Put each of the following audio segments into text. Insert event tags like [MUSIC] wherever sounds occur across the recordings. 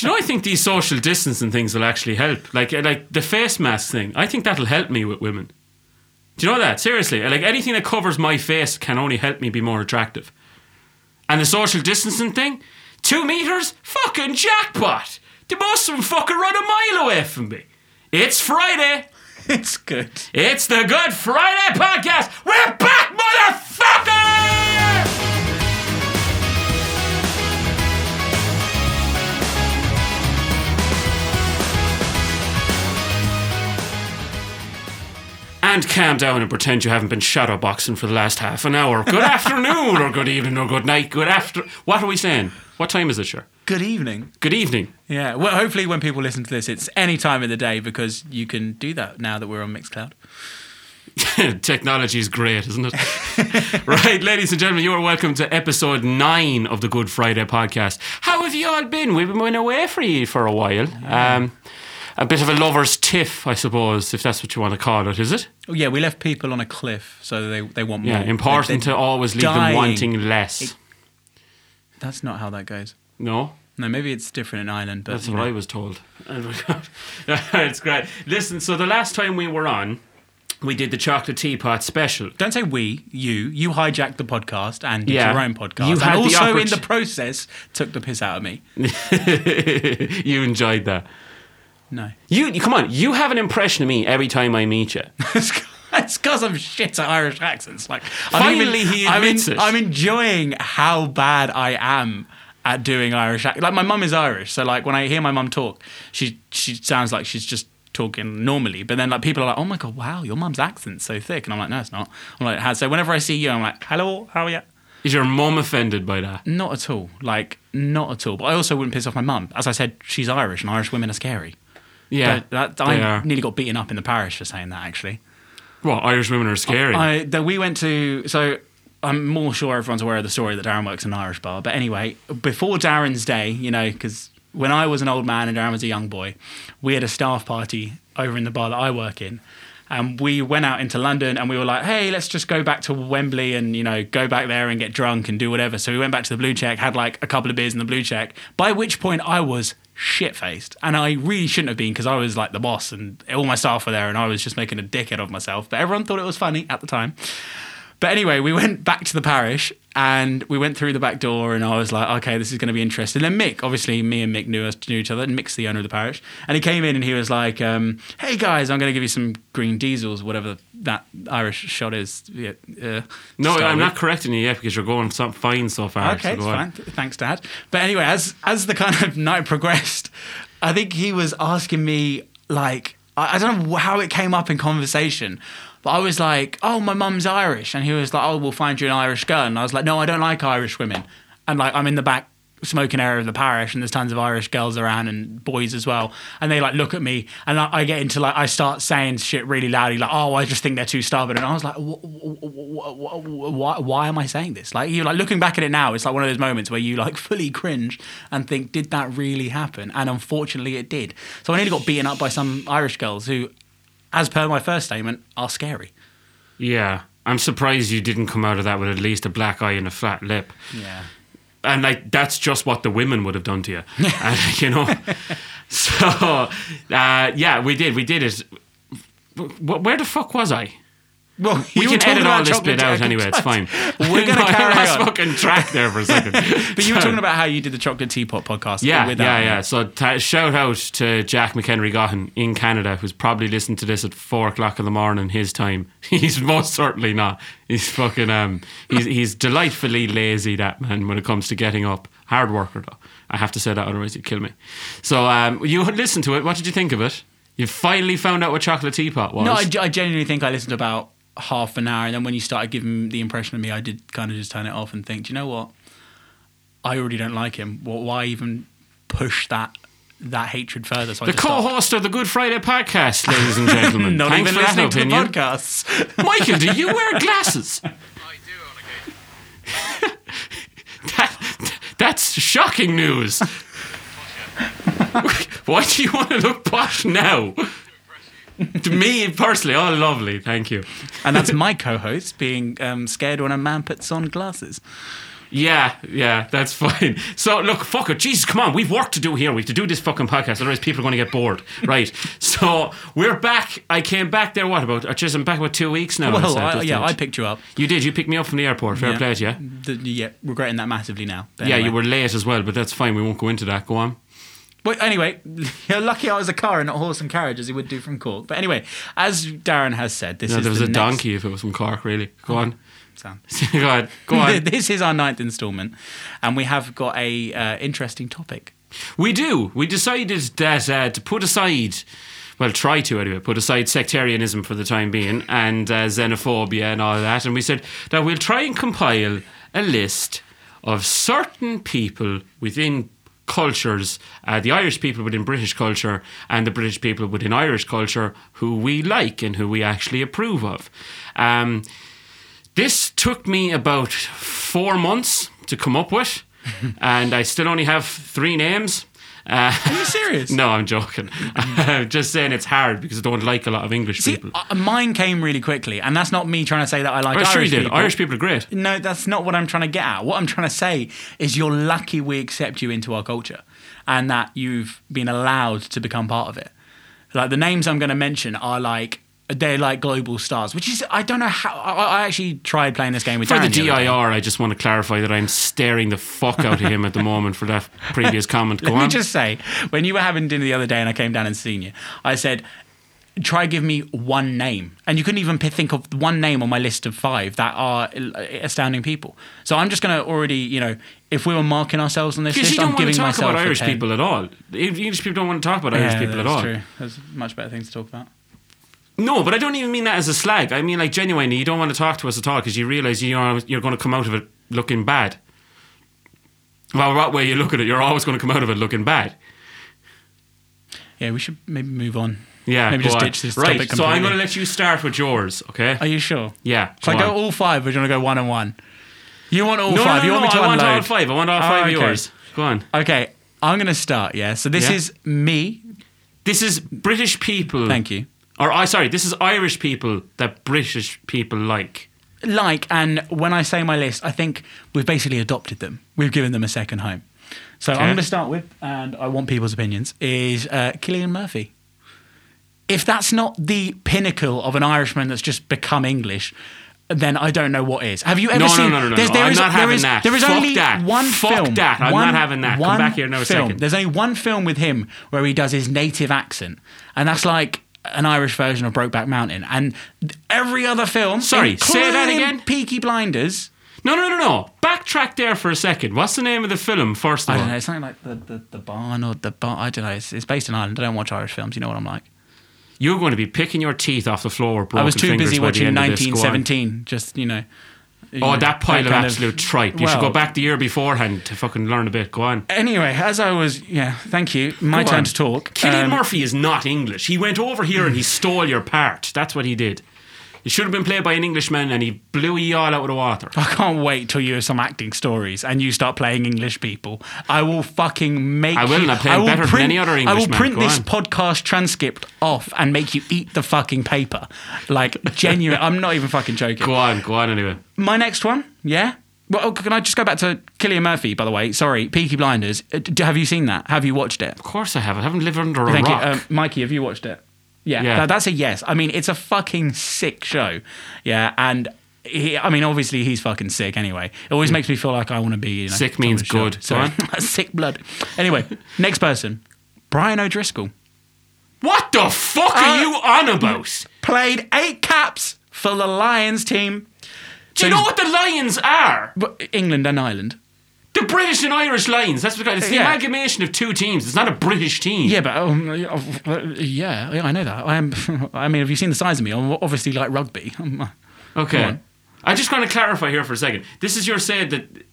Do you know? I think these social distancing things will actually help. Like, uh, like the face mask thing. I think that'll help me with women. Do you know that? Seriously, like anything that covers my face can only help me be more attractive. And the social distancing thing, two meters, fucking jackpot. The most of them fucking run a mile away from me. It's Friday. [LAUGHS] It's good. It's the Good Friday podcast. We're back, motherfucker! And calm down and pretend you haven't been shadow boxing for the last half an hour. Good [LAUGHS] afternoon, or good evening, or good night. Good after. What are we saying? What time is it, sure? Good evening. Good evening. Yeah. Well, hopefully, when people listen to this, it's any time of the day because you can do that now that we're on Mixcloud. [LAUGHS] Technology is great, isn't it? [LAUGHS] right, ladies and gentlemen, you are welcome to episode nine of the Good Friday podcast. How have you all been? We've been away for you for a while. Um, a bit of a lover's tiff, I suppose, if that's what you want to call it, is it? Oh, yeah, we left people on a cliff, so they, they want more. Yeah, important They- to always leave them wanting less. That's not how that goes. no? No, maybe it's different in Ireland, but That's what know. I was told. [LAUGHS] Oh my God. [LAUGHS] it's great. Listen, so the last time we were on, we did the chocolate teapot special. Don't say we, you. You hijacked the podcast and did Yeah. your own podcast. You and had the also in the process took the piss out of me. [LAUGHS] you enjoyed that. No. You you- come on. You have an impression of me every time I meet you. [LAUGHS] it's because I'm shit at Irish accents. Like Finally, he I'm, admits it. I'm enjoying how bad I am at doing Irish. ac- Like my mum is Irish, so like when I hear my mum talk, she she sounds like she's just talking normally. But then like people are like, "Oh my god, wow, your mum's accent's so thick," and I'm like, "No, it's not." I'm like, "How?" So whenever I see you, I'm like, "Hello, how are you?" Is your mum offended by that? Not at all. Like not at all. But I also wouldn't piss off my mum. As I said, she's Irish, and Irish women are scary. Yeah, That, that, I are. nearly got beaten up in the parish for saying that. Actually. Well, Irish women are scary. I that we went to so I'm more sure everyone's aware of the story that Darren works in an Irish bar. But anyway, before Darren's day, you know, because when I was an old man and Darren was a young boy, we had a staff party over in the bar that I work in. And we went out into London and we were like, hey, let's just go back to Wembley and, you know, go back there and get drunk and do whatever. So we went back to the Blue Check, had like a couple of beers in the Blue Check, by which point I was shit faced. And I really shouldn't have been because I was like the boss and all my staff were there and I was just making a dickhead of myself. But everyone thought it was funny at the time. But anyway, we went back to the parish and we went through the back door, and I was like, okay, this is going to be interesting. Then Mick, obviously, me and Mick knew us knew each other, and Mick's the owner of the parish, and he came in and he was like, um, hey guys, I'm going to give you some green diesels, whatever that Irish shot is. Yeah, uh, no, I'm with. not correcting you yet because you're going so fine so far. Okay, so it's go on. fine. Thanks, Dad. But anyway, as as the kind of night progressed, I think he was asking me like I, I don't know how it came up in conversation, but I was like, "Oh, my mum's Irish," and he was like, "Oh, we'll find you an Irish girl," and I was like, "No, I don't like Irish women," and like I'm in the back smoking area of the parish and there's tons of Irish girls around and boys as well. And they like look at me and I, I get into like I start saying shit really loudly like oh I just think they're too stubborn. And I was like wh- wh- wh- wh- why, why am I saying this? Like you like looking back at it now it's like one of those moments where you like [LAUGHS] fully cringe and think did that really happen? And unfortunately it did. So I nearly got beaten up by some Irish girls who as per my first statement are scary Yeah, I'm surprised you didn't come out of that with at least a black eye and a flat lip. yeah and like that's just what the women would have done to you, [LAUGHS] and, you know. [LAUGHS] so uh, yeah, we did, we did it. Where the fuck was I? Well We can edit all this bit out anyway. It's [LAUGHS] fine. We're gonna [LAUGHS] No, I carry on. fucking track there for a second. [LAUGHS] but you were talking about how you did the chocolate teapot podcast Yeah, with yeah, that yeah. So t- shout out to Jack McHenry Gahan in Canada, who's probably listened to this at four o'clock in the morning his time. He's most certainly not. He's fucking um. He's he's delightfully lazy that man when it comes to getting up. Hard worker though. I have to say that, otherwise he'd kill me. So um, you listened to it. What did you think of it? You finally found out what chocolate teapot was. No, I, I genuinely think I listened about half an hour, and then when you started giving the impression of me, I did kind of just turn it off and think, do you know what? I already don't like him. Well, why even push that that hatred further? So I the just co-host of the Good Friday podcast, ladies and gentlemen. [LAUGHS] Not Thanks even for that listening to the opinion. podcasts. [LAUGHS] Michael, do you wear glasses? I do on occasion. [LAUGHS] That, that's shocking news. Why do you want to look posh now? [LAUGHS] to me personally, oh, lovely. Thank you. and that's my co-host being um, scared when a man puts on glasses. Yeah, yeah, that's [LAUGHS] fine. So look, fuck it, Jesus, come on, we've work to do here. We have to do this fucking podcast, otherwise people are going to get bored, [LAUGHS] right? So we're back. I came back there. What about? uh, Just I'm back about two weeks now. Well, said, I, yeah, to- I picked you up. You did. You picked me up from the airport. Fair Yeah. play yeah. The, yeah, regretting that massively now. Yeah, anyway. you were late as well, but that's fine. We won't go into that. Go on. But anyway, [LAUGHS] you're lucky I was a car and not a horse and carriage, as he would do from Cork. But anyway, as Darren has said, this is. No, is there was the a next donkey if it was from Cork, really. Go on. sound. [LAUGHS] go on. Go on. [LAUGHS] this is our ninth instalment, and we have got a uh, interesting topic. We do. We decided that uh, to put aside, well, try to anyway, put aside sectarianism for the time being and uh, xenophobia and all that. And we said that we'll try and compile a list of certain people within cultures, uh, the Irish people within British culture and the British people within Irish culture who we like and who we actually approve of. Um, this took me about four months to come up with, [LAUGHS] and I still only have three names. Uh, Are you serious? [LAUGHS] no, I'm joking. I'm [LAUGHS] just saying it's hard because I don't like a lot of English See, people. uh, mine came really quickly, and that's not me trying to say that I like I'm Irish sure you did. people. Irish people are great. No, that's not what I'm trying to get at. What I'm trying to say is you're lucky we accept you into our culture and that you've been allowed to become part of it. Like the names I'm going to mention are like they're like global stars, which is I don't know how. I, I actually tried playing this game with For the Darren day. DIR, I just want to clarify that I'm staring the fuck out of him at the moment for that previous [LAUGHS] comment. Go Let me just say, when you were having dinner the other day and I came down and seen you, I said, try give me one name. And you couldn't even p- think of one name on my list of five that are uh, astounding people. So I'm just going to already, you know, if we were marking ourselves on this list, you I'm don't want giving to talk myself about Irish people at all. English people don't want to talk about Irish Yeah, people at that's all. True. There's much better things to talk about. No, but I don't even mean that as a slag. I mean, like, genuinely, you don't want to talk to us at all because you realise you know, you're going to come out of it looking bad. Well, what way you look at it, you're always going to come out of it looking bad. Yeah, we should maybe move on. Yeah, Maybe just on. ditch this Right, topic so I'm going to let you start with yours, okay? Are you sure? yeah. Shall I go go all five or do you want to go one and one? You want all no, five? no, you no, want me to I want unload? all five. I want all Oh, five of yours. Go on. Okay, I'm going to start, yeah? So this Yeah. is me. This is British people. Thank you. Or, I sorry, this is Irish people that British people like. like and when i say my list i think we've basically adopted them we've given them a second home so Okay. i'm going to start with and i want people's opinions is uh, cillian murphy if that's not the pinnacle of an irishman that's just become english then I don't know what is. Have you ever No, seen? no, no, no, there's- no. there I'm is- not having is- that. There is Fuck only that. one Fuck film. that. I'm one- not having that. Come back here now a second. There's only one film with him where he does his native accent, and that's like an Irish version of Brokeback Mountain. And every other film, Sorry, say that again? Peaky Blinders. No, no, no, no. Backtrack there for a second. What's the name of the film, first of I all? don't know. It's something like the, the, the barn or the barn. I don't know. It's, it's based in Ireland. I don't watch Irish films. You know what I'm like. You're going to be picking your teeth off the floor I was too busy watching end of this. Go on. 1917. Just you know. Oh, know, that pile of kind absolute tripe. You should go back the year beforehand to fucking learn a bit. Go on. Anyway, as I was, yeah, thank you. My Go turn on. to talk. Cillian Um, Murphy is not English. He went over here and he stole your part. That's what he did. He should have been played by an Englishman and he blew you all out of the water. I can't wait till you have some acting stories and you start playing English people. I will fucking make I will, you. and I play better than any other I will print Go this on. podcast transcript off and make you eat the fucking paper. Like genuine. [LAUGHS] I'm not even fucking joking. Go on, go on anyway. My next one, yeah. Well, oh, can I just go back to Cillian Murphy? By the way, sorry, Peaky Blinders. Uh, have you seen that? Have you watched it? Of course I have. I haven't lived under a Thank rock. you, um, Mikey. Have you watched it? Yeah, Yeah. that- that's a yes. I mean, it's a fucking sick show. Yeah, and he, I mean, obviously he's fucking sick. Anyway, it always makes me feel like I want to be. You know, Sick means good. show. Go So, [LAUGHS] sick blood. Anyway, [LAUGHS] next person, Brian O'Driscoll what the fuck Uh, are you on about? played eight caps for the Lions team. Do you know what the Lions are? England and Ireland. The British and Irish Lions. That's what it's the Yeah. amalgamation of two teams. It's not a British team. Yeah, but um, yeah, yeah, I know that. I am. [LAUGHS] I mean, have you seen the size of me? I'm obviously like rugby. [LAUGHS] Okay. I just want to clarify here for a second. This is your saying that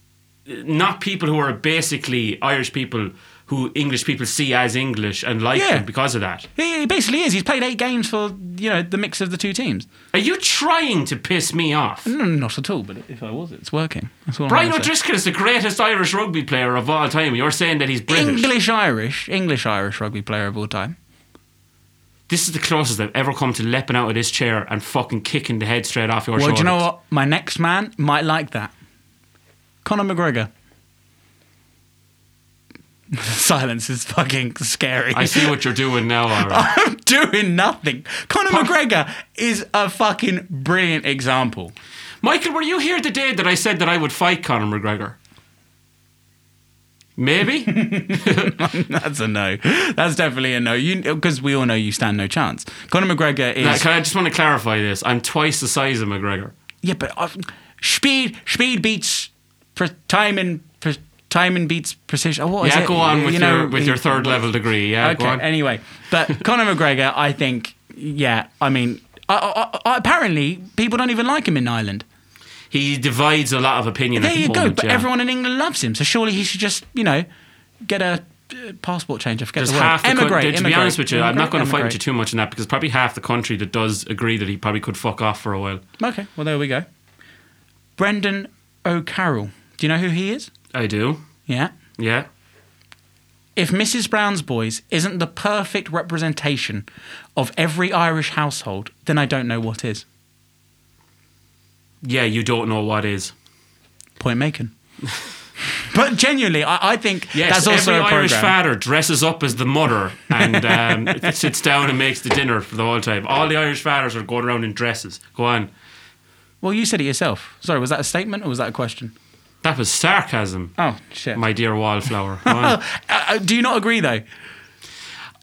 not people who are basically Irish people who English people see as English and like Yeah. them because of that. He basically is. He's played eight games for you know the mix of the two teams. Are you trying to piss me off? No, not at all. But if I was, it's working. That's all Brian. O'Driscoll is the greatest Irish rugby player of all time. You're saying that he's British. English Irish, English Irish rugby player of all time. This is the closest I've ever come to leaping out of this chair and fucking kicking the head straight off your Well, shoulders. do you know what? My next man might like that. Conor McGregor. [LAUGHS] Silence is fucking scary. I see what you're doing now, [LAUGHS] Aaron. I'm doing nothing. Conor McGregor is a fucking brilliant example. Michael, were you here the day that I said that I would fight Conor McGregor? Maybe. [LAUGHS] That's a no. That's definitely a no. You because we all know you stand no chance. Conor McGregor is Now, can I just want to clarify this? I'm twice the size of McGregor. yeah, but uh, speed speed beats pre- time and pre- time and beats precision. Oh, yeah, go on You with know, your with your third level degree. Yeah, go Okay. on. Anyway, but [LAUGHS] Conor McGregor, I think, yeah. I mean, I, I, I, apparently people don't even like him in Ireland. He divides a lot of opinion. There at the you go. But yeah. everyone in England loves him, so surely he should just, you know, get a uh, passport change. I forget There's the word. half the emigrate. country. To be honest with you, I'm not going to fight with you too much on that because probably half the country that does agree that he probably could fuck off for a while. Okay, well there we go. Brendan O'Carroll. Do you know who he is? I do. Yeah. Yeah. If Mrs. Brown's Boys isn't the perfect representation of every Irish household, then I don't know what is. Yeah, you don't know what is. Point making. [LAUGHS] but genuinely, I, I think Yes, that's also every a Irish program. father dresses up as the mother and um, [LAUGHS] sits down and makes the dinner for the whole time. All the Irish fathers are going around in dresses. Go on. Well, you said it yourself. Sorry, was that a statement or was that a question? That was sarcasm, Oh shit. my dear wallflower. Uh, [LAUGHS] uh, do you not agree though?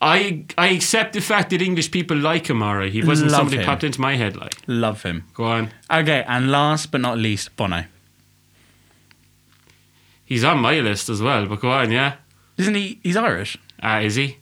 I I accept the fact that English people like him, alright. He wasn't Love somebody him. popped into my head like. Love him. Go on. Okay, and last but not least, Bono. He's on my list as well, but go on, yeah. Isn't he? He's Irish. Ah, is he?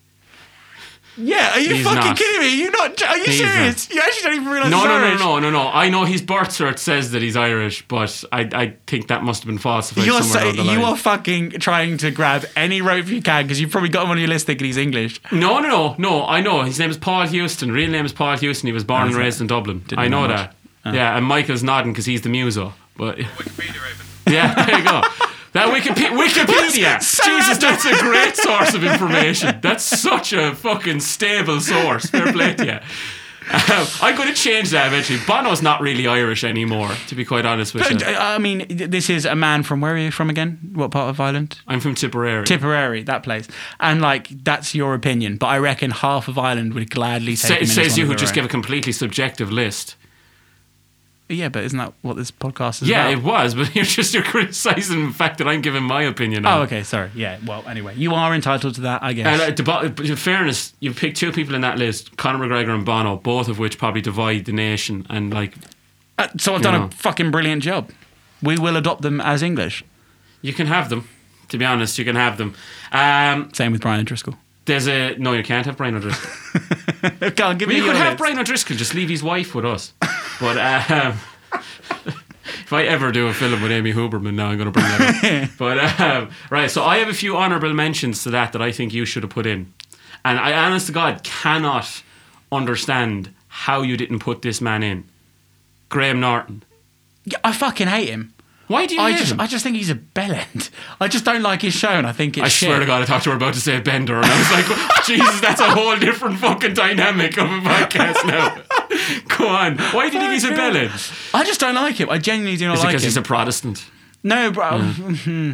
Yeah, are you He's fucking not. kidding me? You not? Are you He's serious? You actually don't even realize No, he's no, no, Irish. no, no, no. I know his birth cert says that he's Irish, but I, I think that must have been falsified You're somewhere saying down the you line. are fucking trying to grab any rope you can because you've probably got him on your list thinking he's English. No, no, no, no. I know his name is Paul Hewson. Real name is Paul Hewson. He was born Oh, and raised in Dublin. Didn't I know know much. that. Yeah, and Michael's nodding because he's the muso. But Wikipedia open. [LAUGHS] yeah, there you go. [LAUGHS] That Wikipedia, Wikipedia. [LAUGHS] Jesus, that's a great source of information. That's such a fucking stable source. Fair play to you. Um, I'm going to change that eventually. Bono's not really Irish anymore, to be quite honest with you. Uh, I mean, this is a man from where are you from again? What part of Ireland? I'm from Tipperary. Tipperary, that place. And like, that's your opinion, but I reckon half of Ireland would gladly take in says you who just give a completely subjective list. Yeah, but isn't that what this podcast is Yeah, about? it was, but [LAUGHS] you're just you're criticizing the fact that I'm giving my opinion. on Oh, it. okay, sorry. Yeah, well, anyway, you are entitled to that, I guess. And uh, bo- but in fairness, you've picked two people in that list, Conor McGregor and Bono, both of which probably divide the nation. And like, Uh, so I've done a fucking brilliant job. We will adopt them as English. you can have them. To be honest, you can have them. Um, Same with Brian O'Driscoll. there's a no, you can't have Brian O'Driscoll. [LAUGHS] Go on, give well, me you your could have list. Brian O'Driscoll. Just leave his wife with us. [LAUGHS] But um, [LAUGHS] if I ever do a film with Amy Huberman, now I'm going to bring that up. [LAUGHS] but um, right, so I have a few honourable mentions to that that I think you should have put in, and I, honest to God, cannot understand how you didn't put this man in. Graham Norton. Yeah, I fucking hate him. Why do you I just, him? I just think he's a bellend. I just don't like his show, and I think it's I shit. swear to God, I thought you were about to say Bender, and I was like, [LAUGHS] Jesus, that's a whole different fucking dynamic of a podcast now. [LAUGHS] Go on. Why do you think he's a Okay. I just don't like him. I genuinely do not Is it like because him. he's a Protestant? no, bro. [LAUGHS] Mm-hmm.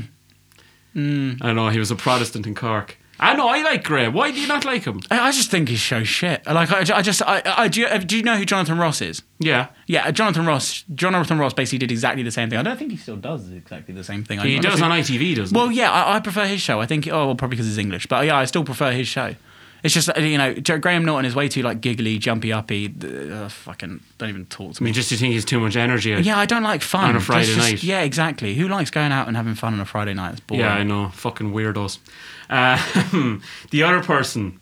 Mm. I don't know, he was a Protestant in Cork. I know, I like Graham. Why do you not like him? I I just think his show's shit. Like, I, I just, I, I do, you, uh, do you know who Jonathan Ross is? Yeah. Yeah, uh, Jonathan Ross. Jonathan Ross basically did exactly the same thing. I don't think he still does exactly the same thing. He I, does on ITV, doesn't Well, he? yeah, I, I prefer his show. I think. Oh, well, probably because he's English, but yeah, I still prefer his show. It's just you know Graham Norton is way too like giggly, jumpy, uppy. Uh, fucking don't even talk to I me. mean, just you think he's too much energy. yeah, I don't like fun On a Friday Just- night. Yeah, exactly. Who likes going out and having fun on a Friday night? It's boring. Yeah, I know. Fucking weirdos. Uh, [LAUGHS] the other person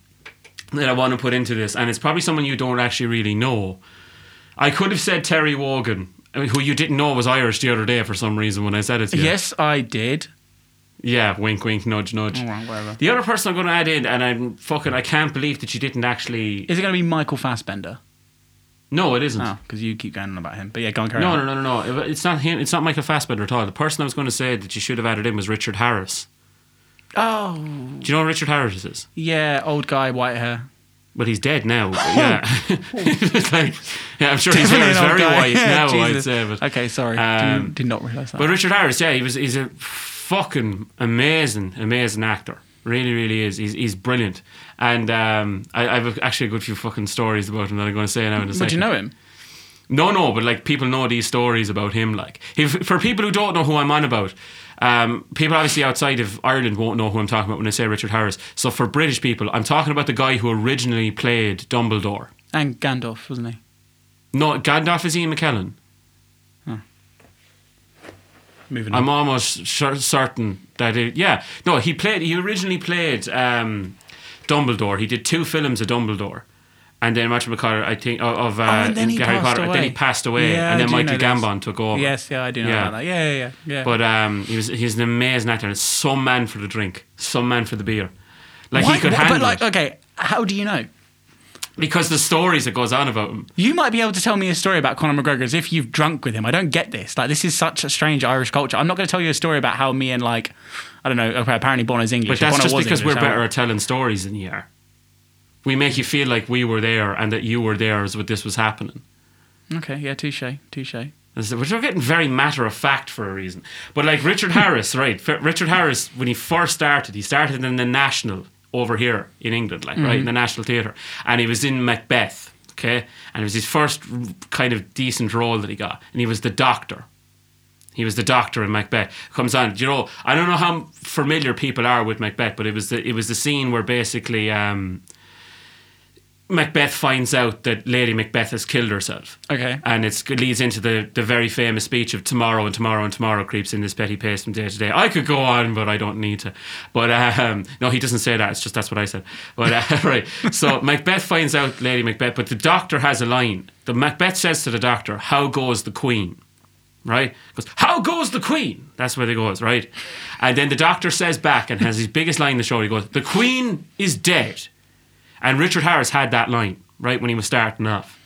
that I want to put into this, and it's probably someone you don't actually really know. I could have said Terry Wogan, who you didn't know was Irish the other day for some reason when I said it to you. Yes, I did. Yeah, wink, wink, nudge, nudge. Whatever. The other person I'm going to add in, and I'm fucking, I can't believe that you didn't actually. Is it going to be Michael Fassbender? No, it isn't. Oh, because you keep going on about him. But yeah, go on, carry No, on. no, no, no, no. It's not him. It's not Michael Fassbender at all. The person I was going to say that you should have added in was Richard Harris. Oh, Do you know who Richard Harris is? yeah, old guy, white hair. Well, he's dead now. [LAUGHS] yeah. [LAUGHS] Like, Yeah, I'm sure his hair is very guy. white now. [LAUGHS] I'd say, but okay, sorry, Um, did, did not realize that. But Richard Harris, yeah, he was he's a fucking amazing, amazing actor. Really, really is. He's he's brilliant. And um, I, I have actually a good few fucking stories about him that I'm going to say now in a second. Would you know him? No, no, but like people know these stories about him. Like, if, for people who don't know who I'm on about, um, people obviously outside of Ireland won't know who I'm talking about when I say Richard Harris. So for British people, I'm talking about the guy who originally played Dumbledore. And Gandalf, wasn't he? No, Gandalf is Ian McKellen. Moving. I'm almost cer- certain that it, yeah. No, he played. He originally played um, Dumbledore. He did two films of Dumbledore, and then Matthew McCarthy, I think, of, of uh, Oh, and then he Harry passed Potter. And then he passed away, Yeah, and then Michael. Gambon took over. Yes, yeah, I do know Yeah. that. Yeah, yeah, yeah. yeah. But um, he was he's an amazing actor. And some man for the drink, some man for the beer. Like Why- he could why- handle But like, it okay, how do you know? Because the stories that goes on about him. You might be able to tell me a story about Conor McGregor as if you've drunk with him. I don't get this. Like, this is such a strange Irish culture. I'm not going to tell you a story about how me and like, I don't know. okay, Apparently, Bono's English. But that's Bono just because English, we're better at telling stories than you are. We make you feel like we were there and that you were there as what this was happening. Okay, yeah, touche, touche. Which We're getting very matter of fact for a reason. But like Richard Harris, [LAUGHS] right? Richard Harris, when he first started, he started in the National over here in England, like right in the National Theatre, and he was in Macbeth. Okay, and it was his first kind of decent role that he got, and he was the doctor. He was the doctor in Macbeth. Comes on, you know. I don't know how familiar people are with Macbeth, but it was the it was the scene where basically um, Macbeth finds out that Lady Macbeth has killed herself. Okay. And it leads into the, the very famous speech of tomorrow and tomorrow and tomorrow creeps in this petty pace from day to day. I could go on, but I don't need to. But um, no, he doesn't say that. It's just that's what I said. But uh, [LAUGHS] right. So Macbeth finds out Lady Macbeth, but the doctor has a line. The Macbeth says to the doctor, "How goes the Queen?" Right? Goes, "How goes the Queen?" That's where they goes. Right? And then the doctor says back and has his biggest line in the show. He goes, "The Queen is dead." And Richard Harris had that line right when he was starting off.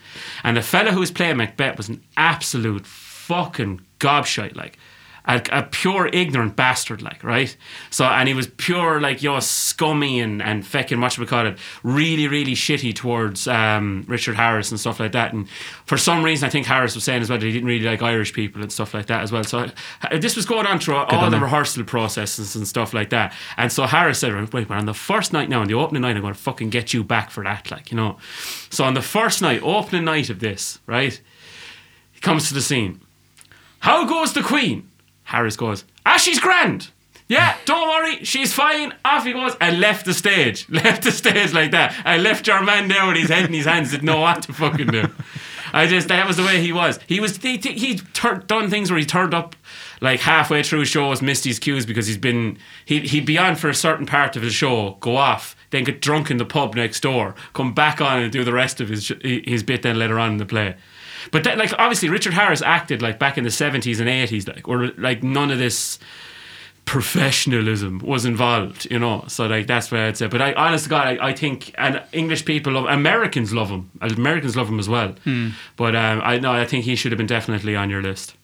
And the fella who was playing Macbeth was an absolute fucking gobshite, like a, a pure ignorant bastard, like right. So and he was pure like yo scummy and and fecking what we call it, really really shitty towards um, Richard Harris and stuff like that. And for some reason, I think Harris was saying as well that he didn't really like Irish people and stuff like that as well. So uh, this was going on through all on the him. rehearsal processes and stuff like that. And so Harris said, wait, we're on the first night now, on the opening night, I'm going to fucking get you back for that, like, you know. So on the first night, opening night of this, right, he comes to the scene. How goes the Queen? Harris goes, ah, she's grand. Yeah, don't worry, she's fine. Off he goes and left the stage. [LAUGHS] Left the stage like that. I left your man there with his head in his hands, didn't know what to fucking do. I just, that was the way he was. He was, he, he tur- done things where he turned up like halfway through shows, missed his cues because he's been, he, he'd be on for a certain part of the show, go off, then get drunk in the pub next door, come back on and do the rest of his, his bit then later on in the play. But that, like, obviously, Richard Harris acted like back in the 70s and 80s, like, or like none of this professionalism was involved, you know. So like that's where I'd say. But I, honest to God, I, I think and English people, love, Americans love him. Americans love him as well. Hmm. But um, I know I think he should have been definitely on your list.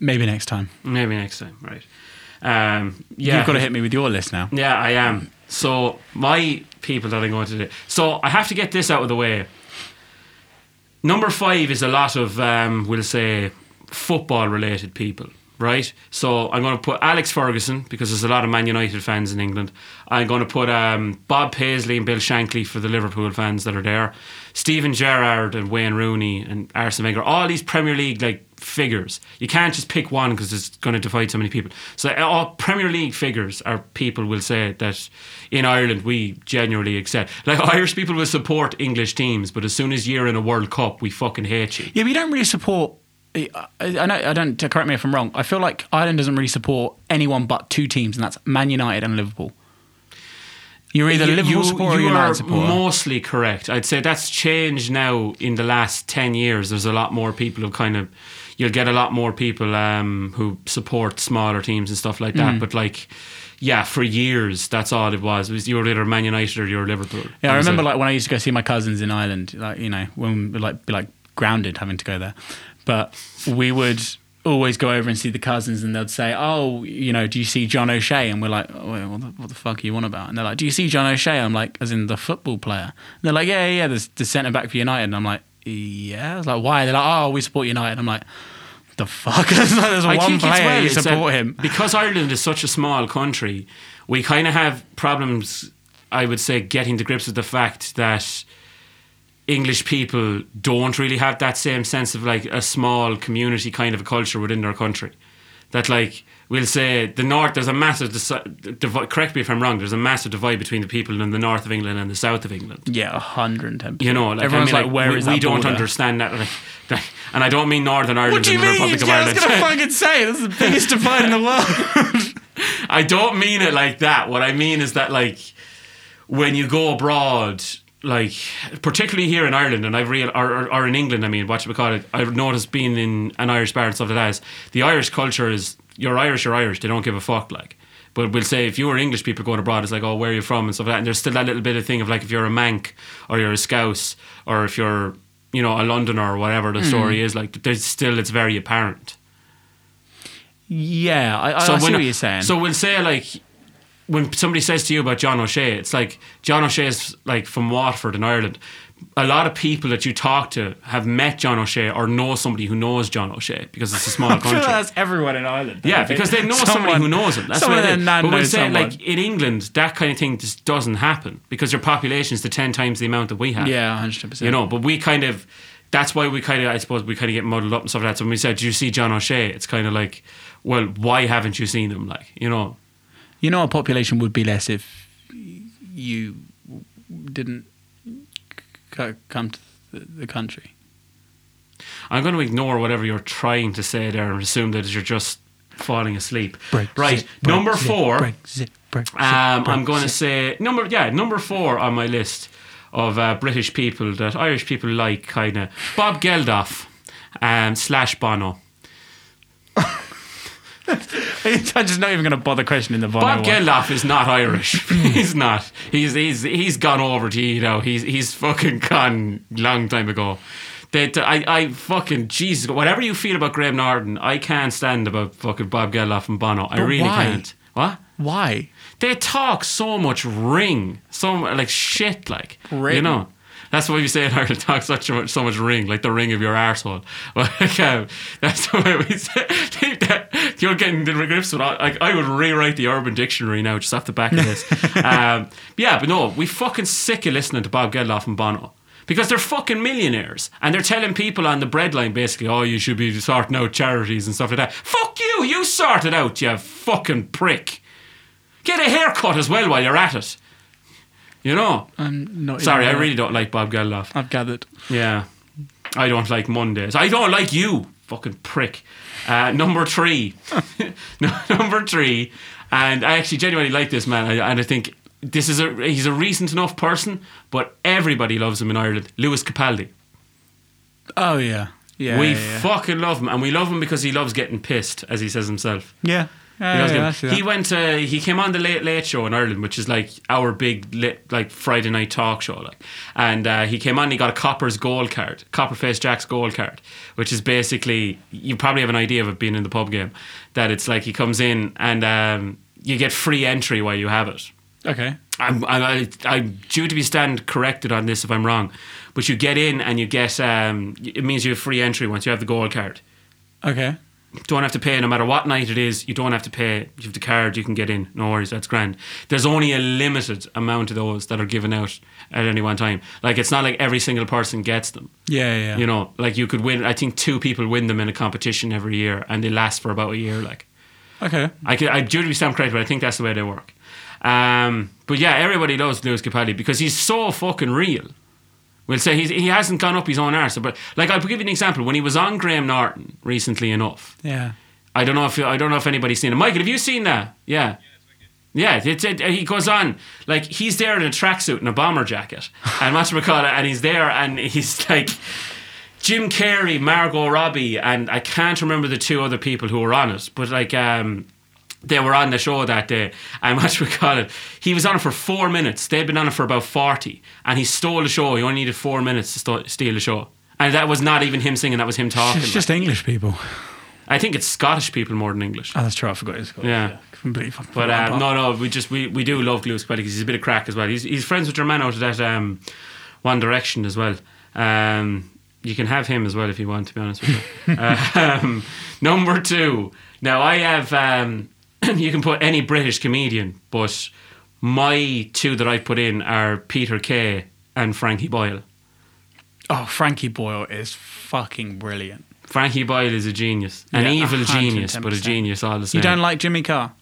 Maybe next time. Maybe next time, right? Um, yeah, You've got to hit me with your list now. yeah, I am. So my people that I'm going to do. So I have to get this out of the way. Number five is a lot of, um, we'll say, football related people, right? So I'm going to put Alex Ferguson because there's a lot of Man United fans in England. I'm going to put um, Bob Paisley and Bill Shankly for the Liverpool fans that are there. Steven Gerrard and Wayne Rooney and Arsene Wenger, all these Premier League like figures. You can't just pick one because it's going to divide so many people. So uh, all Premier League figures are people will say that in Ireland we genuinely accept. Like Irish people will support English teams, but as soon as you're in a World Cup, we fucking hate you. Yeah, we don't really support. I, I know. I don't. Correct me if I'm wrong. I feel like Ireland doesn't really support anyone but two teams, and that's Man United and Liverpool. You're either You- Liverpool you, supporter or you United are supporter. mostly correct. I'd say that's changed now in the last ten years. There's a lot more people who kind of you'll get a lot more people um, who support smaller teams and stuff like Mm. that. But like, yeah, for years that's all it was. It was you were either Man United or you were Liverpool. Yeah, I remember it. like when I used to go see my cousins in Ireland, like you know, when like be like grounded having to go there, but we would always go over and see the cousins, and they'd say, "Oh, you know, do you see John O'Shea?" And we're like, oh, what, the, "What the fuck are you on about?" And they're like, "Do you see John O'Shea?" I'm like, "As in the football player?" And they're like, "Yeah, yeah, yeah, the, the centre back for United." And I'm like, yeah. I was like, why? They're like, oh, we support United. I'm like, the fuck? [LAUGHS] There's like, there's I one think it's player well, you it's support him. [LAUGHS] because Ireland is such a small country. We kind of have problems. I would say getting to grips with the fact that English people don't really have that same sense of like a small community kind of a culture within their country. That like we'll say the north. There's a massive disi- divi- Correct me if I'm wrong. There's a massive divide between the people in the north of England and the south of England. Yeah, hundred and ten. You know, like, everyone's I mean, like, where we, is we that don't border? understand that. Like, and I don't mean Northern Ireland What do you and the mean? Republic of Yeah, I was Ireland. gonna [LAUGHS] fucking say this is the biggest divide in the world. [LAUGHS] I don't mean it like that. What I mean is that like when you go abroad, like particularly here in Ireland, and I've real or, or, or in England, I mean, what you call it, I've noticed being in an Irish bar and stuff like that. Is the Irish culture is you're Irish, you're Irish. They don't give a fuck, like. But we'll say if you were English people going abroad, it's like, oh, where are you from and stuff like that. And there's still that little bit of thing of like if you're a Manc or you're a Scouse or if you're, you know, a Londoner or whatever the hmm. story is, like there's still it's very apparent. yeah, I, I, I see when- what you're saying. So we'll say like when somebody says to you about John O'Shea, it's like John O'Shea is like from Waterford in Ireland. A lot of people that you talk to have met John O'Shea or know somebody who knows John O'Shea because it's a small [LAUGHS] country. like that's everyone in Ireland. Yeah, because they know somebody who knows him. That's someone what it is. But we'll knows say, like in England, that kind of thing just doesn't happen because your population is the ten times the amount that we have. Yeah, hundred percent. you know. But we kind of, that's why we kind of, I suppose, we kind of get muddled up and stuff like that. So when we said, "Do you see John O'Shea?" It's kind of like, well, why haven't you seen him? Like, you know, You know, our population would be less if you didn't c- come to the, country. I'm going to ignore whatever you're trying to say there and assume that you're just falling asleep. Right, number four. Um, I'm going to say number yeah number four on my list of uh, British people that Irish people like kind of Bob Geldof um, slash Bono. [LAUGHS] I'm just not even going to bother questioning the Bono Bob. Geldof is not Irish. [LAUGHS] he's not. He's he's he's gone over to you know. He's he's fucking gone long time ago. That I I fucking Jesus. Whatever you feel about Graham Norton, I can't stand about fucking Bob Geldof and Bono. I really why? can't. What? Why? they talk so much ring, so like shit, like you know. That's why we say in Ireland talk such much, so much ring, like the ring of your arsehole. [LAUGHS] Like, um, that's the way we say. [LAUGHS] that, you're getting the grips with. all- Like I would rewrite the Urban Dictionary now, just off the back of this. [LAUGHS] um, yeah, but no, we fucking sick of listening to Bob Geldof and Bono. Because they're fucking millionaires and they're telling people on the breadline basically, oh, you should be sorting out charities and stuff like that. Fuck you, you sort it out, you fucking prick. Get a haircut as well while you're at it. You know? I'm not. Sorry, I really don't like Bob Geldof. I've gathered. Yeah. I don't like Mondays. I don't like you, fucking prick. Uh, number three. [LAUGHS] [LAUGHS] Number three. And I actually genuinely like this man. And I think this is a he's a recent enough person, but everybody loves him in Ireland. Lewis Capaldi. Oh yeah, yeah. we yeah, yeah. fucking love him, and we love him because he loves getting pissed, as he says himself. yeah. He, Yeah, loves yeah, getting- I see he went to he came on the Late Late Show in Ireland, which is like our big lit, like Friday night talk show, like. And uh, he came on, and he got a Copper's gold card, Copperface Jack's gold card, which is basically you probably have an idea of it being in the pub game, that it's like he comes in and um, you get free entry while you have it. Okay. I'm, I, I'm due to be stand corrected on this if I'm wrong, but you get in and you get um, it means you have free entry once you have the gold card. Okay. Don't have to pay no matter what night it is. You don't have to pay. You have the card, you can get in. No worries, that's grand. There's only a limited amount of those that are given out at any one time. Like it's not like every single person gets them. Yeah, yeah. You know, like you could win. I think two people win them in a competition every year, and they last for about a year. Like Okay. I could, I to be stand corrected, but I think that's the way they work. Um, but yeah, everybody loves Lewis Capaldi because he's so fucking real. We'll say he's, he hasn't gone up his own arse, but like I'll give you an example. When he was on Graham Norton recently enough, Yeah. I don't know if I don't know if anybody's seen it. Michael, have you seen that? Yeah. Yeah, it's, it, he goes on like he's there in a tracksuit and a bomber jacket, [LAUGHS] and Matthew McConaughey, and he's there, and he's like Jim Carrey, Margot Robbie, and I can't remember the two other people who were on it, but like um, they were on the show that day. [LAUGHS] And Matthew it. he was on it for four minutes. They'd been on it for about forty, and he stole the show. He only needed four minutes to sto- steal the show, and that was not even him singing. That was him talking. It's just English people. I think it's Scottish people more than English. Oh, that's true. I forgot his called. Yeah. Completely fucking But um, no, no, we just we, we do love Lewis Capaldi because he's a bit of crack as well. He's he's friends with your man out of that um, One Direction as well. Um, you can have him as well if you want. To be honest with you. [LAUGHS] um, [LAUGHS] number two. Now I have. [CLEARS THROAT] You can put any British comedian, but my two that I've put in are Peter Kay and Frankie Boyle. Oh, Frankie Boyle is fucking brilliant. Frankie Boyle is a genius, an Yeah, evil genius, but a genius all the same. You don't like Jimmy Carr?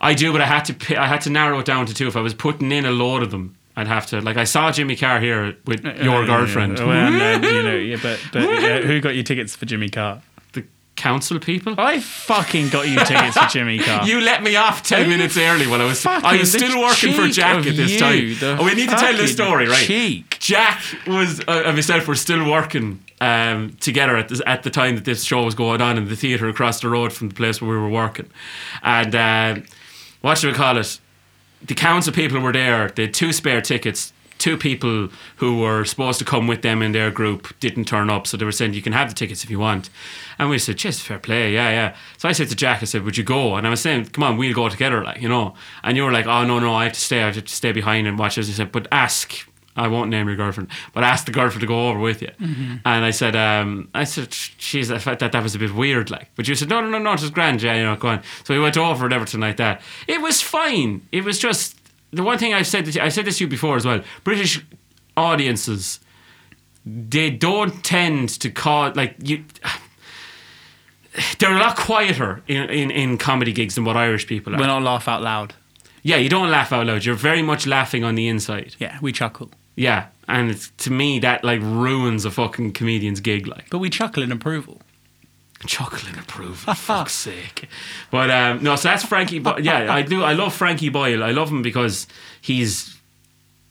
I do, but I had to I had to narrow it down to two. If I was putting in a load of them, I'd have to. Like I saw Jimmy Carr here with your Uh, girlfriend, yeah, well, no, you know, [LAUGHS] yeah, but, but uh, who got you tickets for Jimmy Carr? Council people. I fucking got you tickets for Jimmy Carr. [LAUGHS] You let me off ten minutes early when I was I was still working for Jack at this you, time. Oh, we need to tell this story, right? cheek. Jack was uh, and myself were still working um, together at, this, at the time that this show was going on in the theatre across the road from the place where we were working, and uh, what should we call it? The council people were there. They had two spare tickets. Two people who were supposed to come with them in their group didn't turn up, so they were saying you can have the tickets if you want. And we said, "Just fair play, yeah, yeah." So I said to Jack, "I said, would you go?" And I was saying, "Come on, we'll go together, like you know." And you were like, "Oh no, no, I have to stay. I have to stay behind and watch." As he said, "But ask." I won't name your girlfriend, but ask the girlfriend to go over with you. And I said, um, I said, jeez, I felt that that was a bit weird, like. But you said, no, no, no, no, it was grand, yeah, you know, go on. So we went over and everything like that. It was fine. It was just the one thing I've said. To, I said this to you before as well. British audiences, they don't tend to call like you. They're a lot quieter in, in, in comedy gigs than what Irish people are. We're not laugh out loud. yeah, you don't laugh out loud. You're very much laughing on the inside. Yeah, we chuckle. Yeah, and it's, to me that like ruins a fucking comedian's gig. Like But we chuckle in approval. Chuckling approve, for fuck's [LAUGHS] sake. But um, no, so that's Frankie. But yeah, I do. I love Frankie Boyle. I love him because he's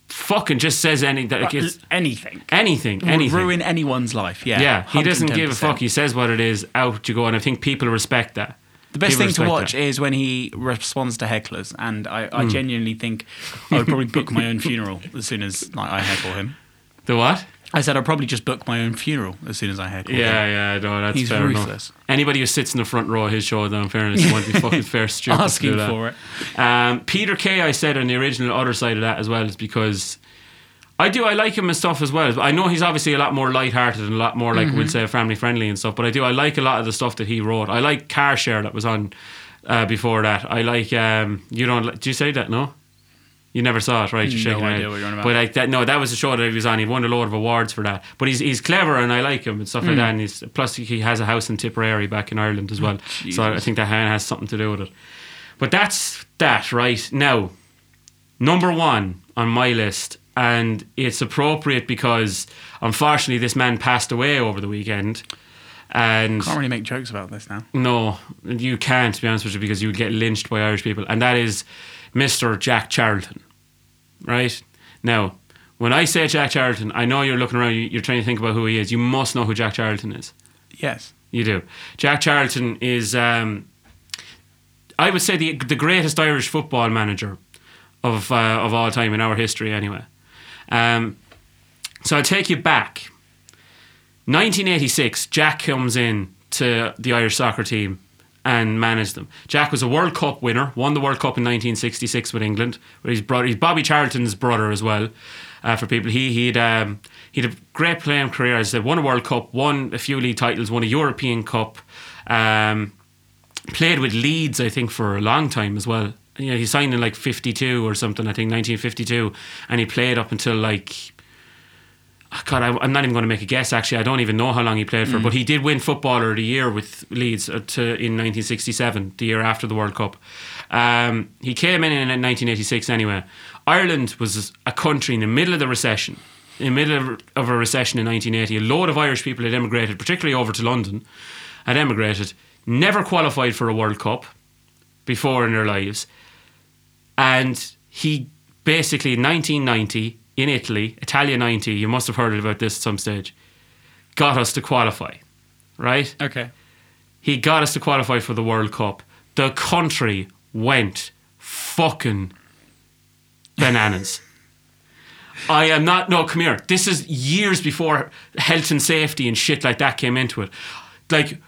fucking just says anything. Like it's anything. anything, Would anything. ruin anyone's life. Yeah. yeah, he doesn't give a fuck. He says what it is. Out you go, and I think people respect that. The best People thing to watch that. is when he responds to hecklers, and I. I genuinely think I would probably book my own funeral as soon as like, I heckle him. The what? I said I'd probably just book my own funeral as soon as I him. Yeah, yeah, no, that's He's fair ruthless. enough. Anybody who sits in the front row of his show, though, in fairness, won't be [LAUGHS] fucking fair stupid to Asking do that. for it. Um, Peter Kay, I said on the original other side of that as well, is because I do I like him and stuff as well. I know he's obviously a lot more light-hearted and a lot more like Mm-hmm. we'd say family friendly and stuff. But I do I like a lot of the stuff that he wrote. I like Car Share that was on uh, before that. I like um, you don't. Do you say that? No. You never saw it, right? You're No shaking your idea head. what you're on about. But like that, no, that was a show that he was on. He won a load of awards for that. But he's he's clever and I like him and stuff Mm. like that. And he's plus he has a house in Tipperary back in Ireland as well. so I think that has something to do with it. But that's that, right? Now, number one on my list, and it's appropriate because unfortunately this man passed away over the weekend. And Can't really make jokes about this now. no, you can't, to be honest with you, because you would get lynched by Irish people. And that is Mr. Jack Charlton. Right? Now, when I say Jack Charlton, I know you're looking around, you- you're trying to think about who he is. You must know who Jack Charlton is. Yes. You do. Jack Charlton is, um, I would say, the the greatest Irish football manager of uh, of all time in our history, anyway. Um, so I'll take you back. 1986, Jack comes in to the Irish soccer team and managed them. Jack was a World Cup winner, won the World Cup in 1966 with England. Brother, he's Bobby Charlton's brother as well. Uh, for people, he he'd um, he'd a great playing career. As I said, won a World Cup, won a few league titles, won a European Cup. Um, played with Leeds, I think, for a long time as well. You know, he signed in like 52 or something, I think, 1952. And he played up until like. Oh God, I, I'm not even going to make a guess. Actually, I don't even know how long he played for, but he did win Footballer of the Year with Leeds uh, to, in 1967, the year after the World Cup. Um, he came in in 1986 anyway. Ireland was a country in the middle of the recession, in the middle of, of a recession in 1980. A load of Irish people had emigrated, particularly over to London, had emigrated, never qualified for a World Cup before in their lives. And he basically, in 1990, in Italy, Italia 90, you must have heard about this at some stage, got us to qualify, right? Okay. He got us to qualify for the World Cup. The country went fucking bananas. [LAUGHS] I am not, no, come here. This is years before health and safety and shit like that came into it. Like,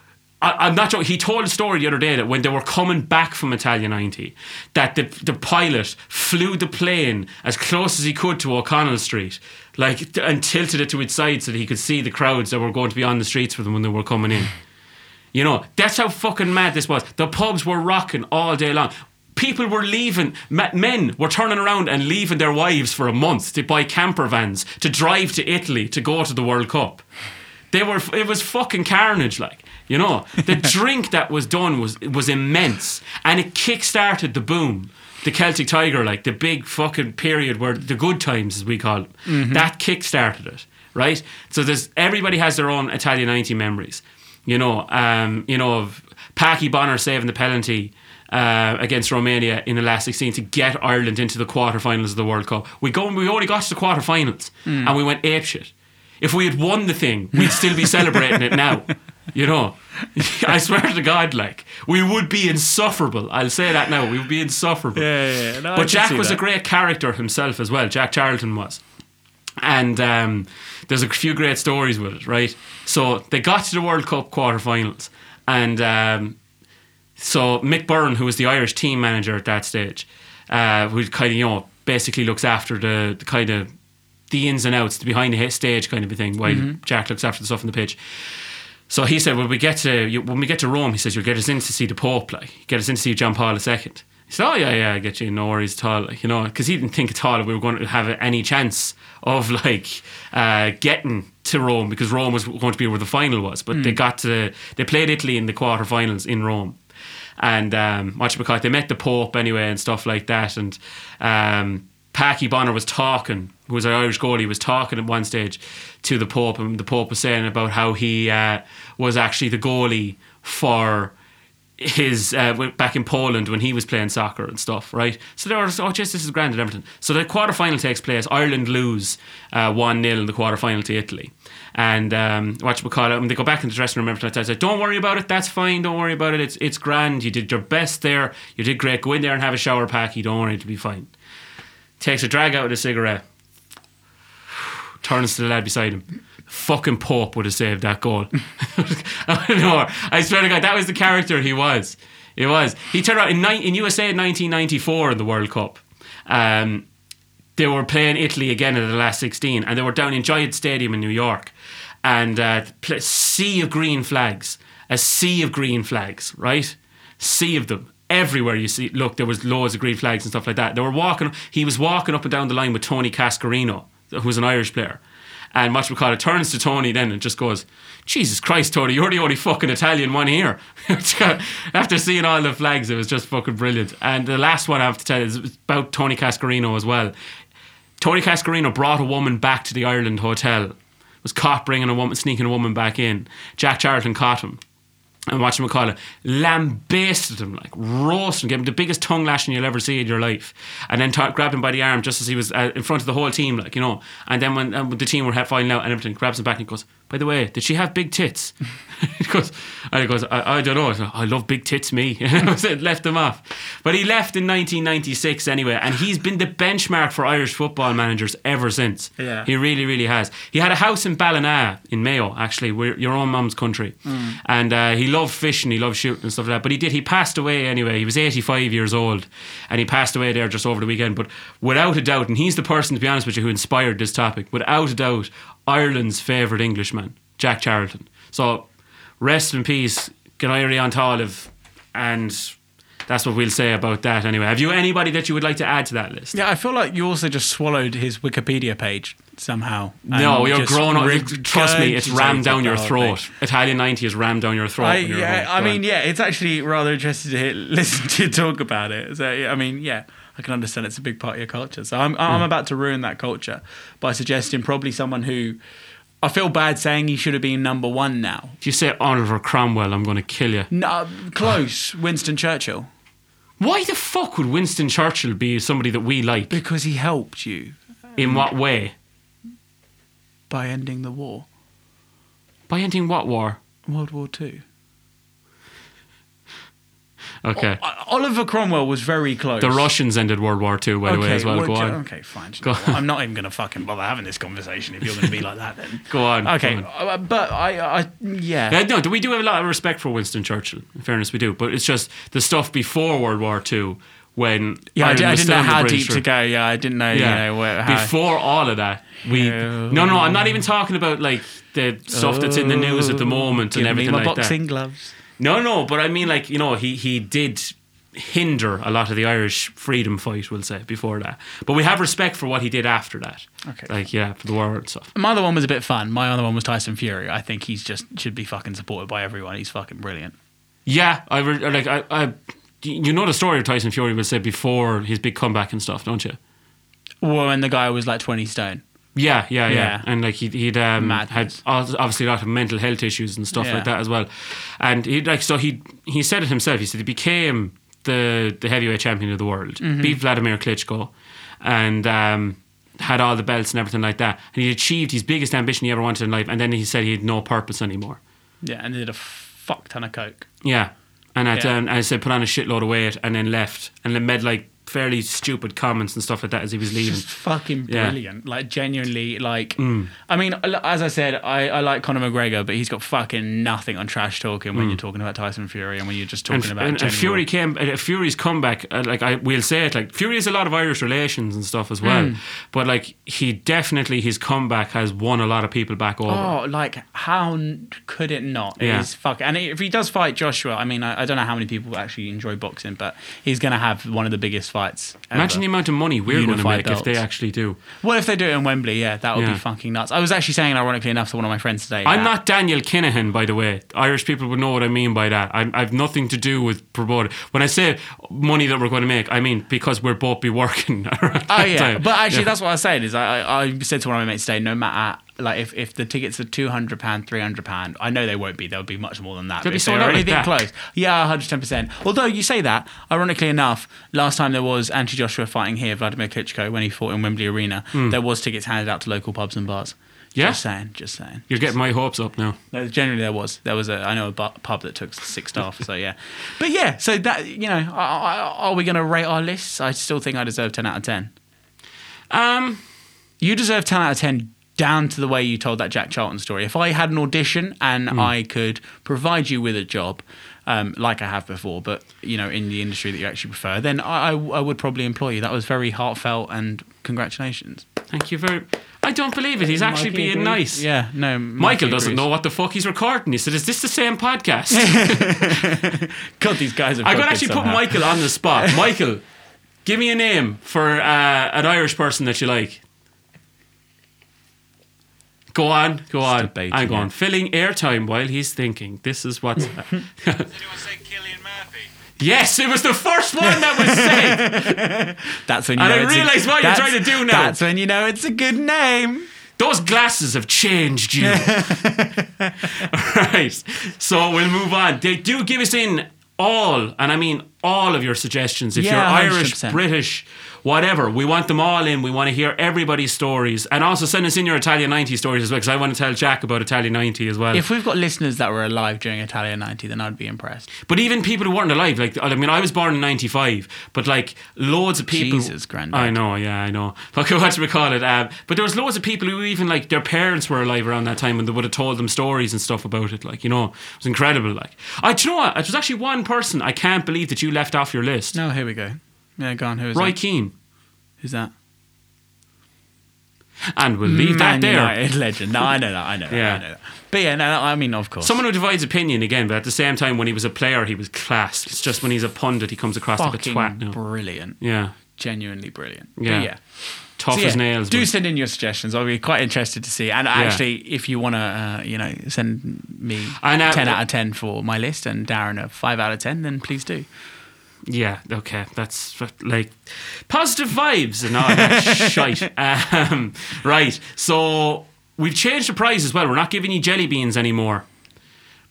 I, I'm not joking. He told a story the other day that when they were coming back from Italia 90, that the, the pilot flew the plane as close as he could to O'Connell Street, like and tilted it to its side so that he could see the crowds that were going to be on the streets with them when they were coming in. You know, that's how fucking mad this was. The pubs were rocking all day long. People were leaving, men were turning around and leaving their wives for a month to buy camper vans to drive to Italy to go to the World Cup. They were, it was fucking carnage, like, you know. The [LAUGHS] drink that was done was, was immense and it kick started the boom. The Celtic Tiger, like the big fucking period where the good times, as we call them, that kick started it, right? So there's everybody has their own Italian 90 memories you know, um, you know, of Packie Bonner saving the penalty uh, against Romania in the last 16 to get Ireland into the quarterfinals of the World Cup. We go, we only got to the quarterfinals and we went apeshit. If we had won the thing, we'd still be celebrating it now. [LAUGHS] You know, [LAUGHS] I swear to God, like we would be insufferable. I'll say that now. We would be insufferable. Yeah, yeah, yeah. No, but Jack was that. a great character himself as well. Jack Charlton was and um, there's a few great stories with it, right? So they got to the World Cup quarterfinals, and um, so Mick Byrne, who was the Irish team manager at that stage, uh, who kind of you know basically looks after the, the kind of the ins and outs, the behind the stage kind of a thing, while Jack looks after the stuff on the pitch. So he said, when we get to you- when we get to Rome, he says you'll get us in to see the Pope, like get us in to see John Paul II. He said, oh yeah, yeah, I get you, no worries at all, like, you know, because he didn't think at all that we were going to have any chance of like uh, getting to Rome because Rome was going to be where the final was. But they got to they played Italy in the quarterfinals in Rome. And um, call it, they met the Pope anyway and stuff like that. And um, Packie Bonner was talking, who was an Irish goalie, was talking at one stage to the Pope, and the Pope was saying about how he uh, was actually the goalie for his uh, back in Poland when he was playing soccer and stuff, right? So they were, oh, just this is grand and everything. So the quarter final takes place. Ireland lose uh, one 0 in the quarter final to Italy, and um, what you call it? And they go back in the dressing room. Every time I said, "Don't worry about it. That's fine. Don't worry about it. It's it's grand. You did your best there. You did great. Go in there and have a shower, Packie. Don't worry, it'll be fine." Takes a drag out of the cigarette, turns to the lad beside him. Fucking Pope would have saved that goal. [LAUGHS] no, I swear to God, that was the character he was. It was. He turned out in, ni- in USA in 1994 in the World Cup. Um, they were playing Italy again in the last 16, and they were down in Giant Stadium in New York, and uh, sea of green flags, a sea of green flags, right? Sea of them everywhere. You see, look, there was loads of green flags and stuff like that. They were walking. He was walking up and down the line with Tony Cascarino, who was an Irish player. And call it turns to Tony then and just goes, Jesus Christ, Tony, you're the only fucking Italian one here. [LAUGHS] After seeing all the flags, it was just fucking brilliant. And the last one I have to tell is about Tony Cascarino as well. Tony Cascarino brought a woman back to the Ireland hotel. Was caught bringing a woman, sneaking a woman back in. Jack Charlton caught him. And watch him call it, lambasted him, like roasted him, gave him the biggest tongue lashing you'll ever see in your life. And then ta- grabbed him by the arm just as he was uh, in front of the whole team, like, you know. And then when, um, the team were filing out and everything, grabs him back and goes, By the way, did she have big tits? [LAUGHS] he goes, and he goes I, I don't know. I, said, I love big tits, me. [LAUGHS] And I said, left him off. But he left in 1996 anyway. And he's been the benchmark for Irish football managers ever since. Yeah. He really, really has. He had a house in Ballina in Mayo, actually, where your own mum's country. And uh, he loved fishing, he loved shooting and stuff like that. But he did, he passed away anyway. He was 85 years old and he passed away there just over the weekend. But without a doubt, and he's the person, to be honest with you, who inspired this topic, without a doubt, Ireland's favourite Englishman, Jack Charlton. So rest in peace, Ganairi on. And that's what we'll say about that anyway. Have you anybody that you would like to add to that list? Yeah, I feel like you also just swallowed his Wikipedia page somehow. No, you're grown up. Trust me, it's rammed down your throat. Italian 90 is rammed down your throat. I, yeah. I mean, on. yeah, it's actually rather interesting to hear, [LAUGHS] listen to you talk about it. So, I mean, yeah, I can understand it's a big part of your culture. So I'm, I'm Hmm. about to ruin that culture by suggesting probably someone who I feel bad saying he should have been number one now. If you say Oliver Cromwell, I'm going to kill you. No, close, Winston Churchill, Why the fuck would Winston Churchill be somebody that we like? because he helped you In what way? by ending the war, By ending what war? World War Two. Okay. O- Oliver Cromwell was very close. The Russians ended World War II, by the way, as well. well, Go on. Okay, fine. Know what? I'm not even going to fucking bother having this conversation if you're going to be like that. Then [LAUGHS] Go on. Okay, go on. uh, but I, I, yeah. Yeah, no, we do have a lot of respect for Winston Churchill. In fairness, we do. But it's just the stuff before World War II when Yeah, I, Ireland di- I didn't know how deep to go. Yeah, I didn't know. Yeah. You know where, Before all of that, we Yeah. no, no. I'm not even talking about like the stuff that's in the news at the moment and Give everything me my like boxing that. gloves. No, no. But I mean, like you know, he he did hinder a lot of the Irish freedom fight. We'll say before that, but we have respect for what he did after that. Okay. Like yeah, for the war and stuff. My other one was a bit fun. My other one was Tyson Fury. I think he's just should be fucking supported by everyone. He's fucking brilliant. Yeah, I re- like I, I. You know the story of Tyson Fury will say before his big comeback and stuff, don't you? Well, and the guy was like 20 stone. Yeah, yeah, yeah, Yeah. and like he, he'd um, had obviously a lot of mental health issues and stuff Yeah. like that as well. And he like so he he said it himself. He said he became the the heavyweight champion of the world, Mm-hmm. beat Vladimir Klitschko, and um, had all the belts and everything like that. And he achieved his biggest ambition he ever wanted in life. And then he said he had no purpose anymore. Yeah, and he did a fuck ton of coke. Yeah, and at, Yeah. um, I said put on a shitload of weight and then left and then made like fairly stupid comments and stuff like that as he was leaving. Just fucking Yeah. Mm. brilliant. Like genuinely, like I mean, as I said, I, I like Conor McGregor, but he's got fucking nothing on trash talking when you're talking about Tyson Fury and when you're just talking Mm. and, about and, and Fury came. Uh, Fury's comeback, uh, like I will say it, like Fury has a lot of Irish relations and stuff as well. Hmm. But like he definitely his comeback has won a lot of people back over. Oh, like how n- could it not? Yeah. He's fuck. And if he does fight Joshua, I mean, I, I don't know how many people actually enjoy boxing, but he's going to have one of the biggest fights. Ever. Imagine the amount of money we're going to Unified make if they actually do. What if they do it in Wembley? Yeah, that would Yeah. be fucking nuts. I was actually saying, ironically enough, to one of my friends today. I'm that- not Daniel Kinahan, by the way. Irish people would know what I mean by that. I'm, I've nothing to do with promoting. When I say money that we're going to make, I mean because we're both be working. [LAUGHS] Oh yeah, time. but actually, Yeah. that's what I was saying. Is I, I, I said to one of my mates today, no matter like if, if the tickets are two hundred pound, three hundred pound, I know they won't be. They'll be much more than that. They'll But be sold out anything that. close, yeah, one hundred ten percent. Although you say that, ironically enough, last time there was Anthony Joshua fighting here, Vladimir Klitschko, when he fought in Wembley Arena, there was tickets handed out to local pubs and bars. Yeah? just saying, just saying. You're getting my hopes up now. No, generally there was. There was a I know a pub that took six staff. So yeah, but yeah. So that you know, are, are are we going to rate our lists? I still think I deserve ten out of ten. Um, You deserve 10 out of 10 down to the way you told that Jack Charlton story. If I had an audition and Hmm. I could provide you with a job, um, like I have before, but you know, in the industry that you actually prefer, then I, I, I would probably employ you. That was very heartfelt and congratulations. thank you very. I don't believe it. He's actually being agrees. nice. Yeah, no. Michael doesn't agrees. know what the fuck he's recording. He said, "Is this the same podcast?" [LAUGHS] God, these guys are. I could fucking actually put. Michael on the spot. [LAUGHS] Michael, give me a name for uh, an Irish person that you like. Go on, go on. I'm going filling airtime while he's thinking. This is what. Did anyone say Cillian Murphy? yes, it was the first one that was said. [LAUGHS] That's when you And know I realise what you're trying to do now. That's when you know it's a good name. Those glasses have changed you. [LAUGHS] right. So we'll move on. They do give us in all, and I mean all of your suggestions. If Yeah, you're Irish, 100%. British, whatever, we want them all in. We want to hear everybody's stories. And also send us in your Italian 90 stories as well, because I want to tell Jack about Italian 90 as well. If we've got listeners that were alive during Italia 90, then I'd be impressed. but even people who weren't alive, like, I mean, I was born in 95, but like loads of people. Jesus, granddad. I know, yeah, I know. [LAUGHS] Okay, what do we call it? Um, but there was loads of people who even like their parents were alive around that time and they would have told them stories and stuff about it. Like, you know, it was incredible. Like, I, do you know what? It was actually one person I can't believe that you left off your list. No, here we go. Yeah, go on. Who is Roy that? Keane. Who's that? And we'll leave Man that there. United legend. No, I know that. I know that. Yeah. I know that. But yeah, no, I mean, of course. Someone who divides opinion again, but at the same time, when he was a player, he was class. It's just when he's a pundit, he comes across like a twat now. brilliant. Yeah. Genuinely brilliant. Yeah. But yeah. Tough So yeah, as nails. Do but- send in your suggestions. I'll be quite interested to see. And actually, if you want to, uh, you know, send me And, uh, 10 out of 10 for my list and Darren a 5 out of 10, then please do. Yeah, okay, that's like positive vibes and all that [LAUGHS] shite. Um, right, so we've changed the price as well. We're not giving you jelly beans anymore,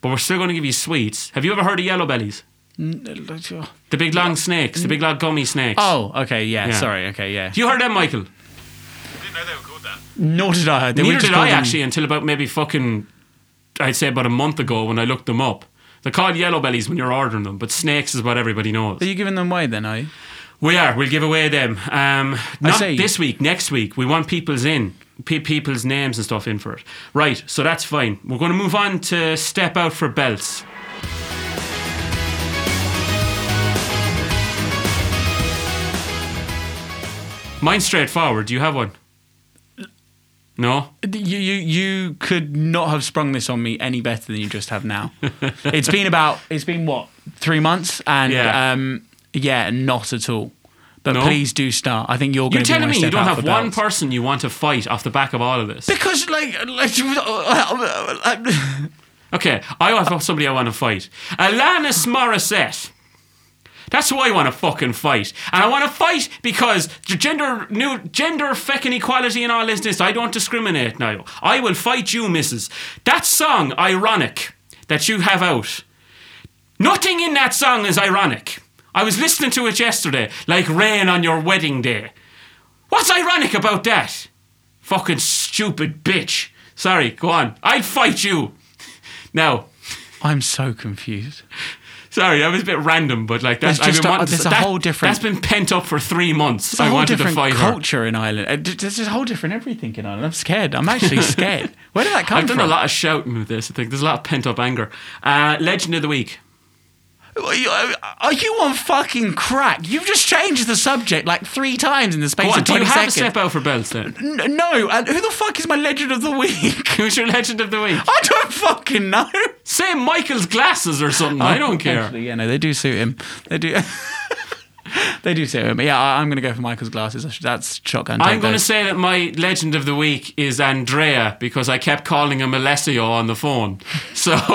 but we're still going to give you sweets. Have you ever heard of yellow bellies? The big long snakes, the big long gummy snakes. Oh, okay. Yeah, Yeah. Sorry. Okay. Yeah. you heard them, Michael? I didn't know they were called that. Nor did I. They Neither did I them- actually until about maybe fucking, I'd say about a month ago when I looked them up. They're called yellow bellies when you're ordering them, but snakes is what everybody knows. Are you giving them away then, are you? We are. We'll give away them. Um, not this week. Next week. We want people's in, pe- people's names and stuff in for it. Right. So that's fine. We're going to move on to step out for belts. Mine's straightforward. Do you have one? No. You, you you could not have sprung this on me any better than you just have now. [LAUGHS] it's been about it's been what three months and Yeah. um yeah not at all. But No? please do start. I think you're going You're to be telling me you don't have one belts. person you want to fight off the back of all of this. because like like [LAUGHS] Okay, I have somebody I want to fight. Alanis Morissette. That's who I want to fucking fight. And I want to fight because gender new gender feckin' equality and all this this. I don't discriminate now. I will fight you, missus. That song, ironic, that you have out. Nothing in that song is ironic. I was listening to it yesterday, like rain on your wedding day. What's ironic about that? Fucking stupid bitch. Sorry, go on. I'd fight you. [LAUGHS] Now, I'm so confused. Sorry, that was a bit random, but like that's There's just I've been a- wanting to- a that- whole different- That's been pent up for three months. It's a I whole wanted to different fight her. culture in Ireland. Uh, There's a whole different everything in Ireland. I'm scared. I'm actually scared. Where did that [LAUGHS] come from? I've done a lot of shouting with this. I think there's a lot of pent up anger. Uh, Legend of the week. Uh, are you, on fucking crack? You've just changed the subject like three times in the space Go on, of do you 20 have seconds. a step out for belts then? N- no, and who the fuck is my legend of the week? [LAUGHS] Who's your legend of the week? I don't fucking know. Say Michael's glasses or something. I oh, don't care. Actually, yeah, no, they do suit him. They do. [LAUGHS] [LAUGHS] they do suit him. Yeah, I, I'm going to go for Michael's glasses. That's shotgun. I'm going to say that my legend of the week is Andrea because I kept calling him Alessio on the phone. [LAUGHS] So um, [LAUGHS]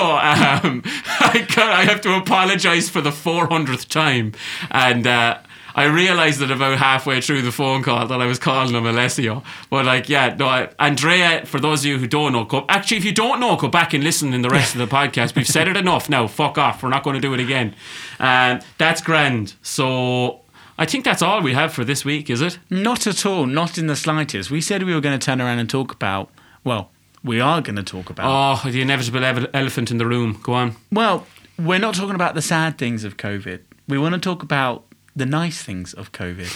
I, I have to apologise for the 400th time. And uh, I realised that about halfway through the phone call that I was calling him Alessio. But like, yeah, no, I, Andrea, for those of you who don't know, go, actually, if you don't know, go back and listen in the rest of the podcast. We've said it [LAUGHS] enough now. Fuck off. We're not going to do it again. Um, that's grand. So. I think that's all we have for this week, is it? Not at all. Not in the slightest. We said we were going to turn around and talk about. Well, we are going to talk about. Oh, the inevitable ele- elephant in the room. Go on. Well, we're not talking about the sad things of COVID. We want to talk about the nice things of COVID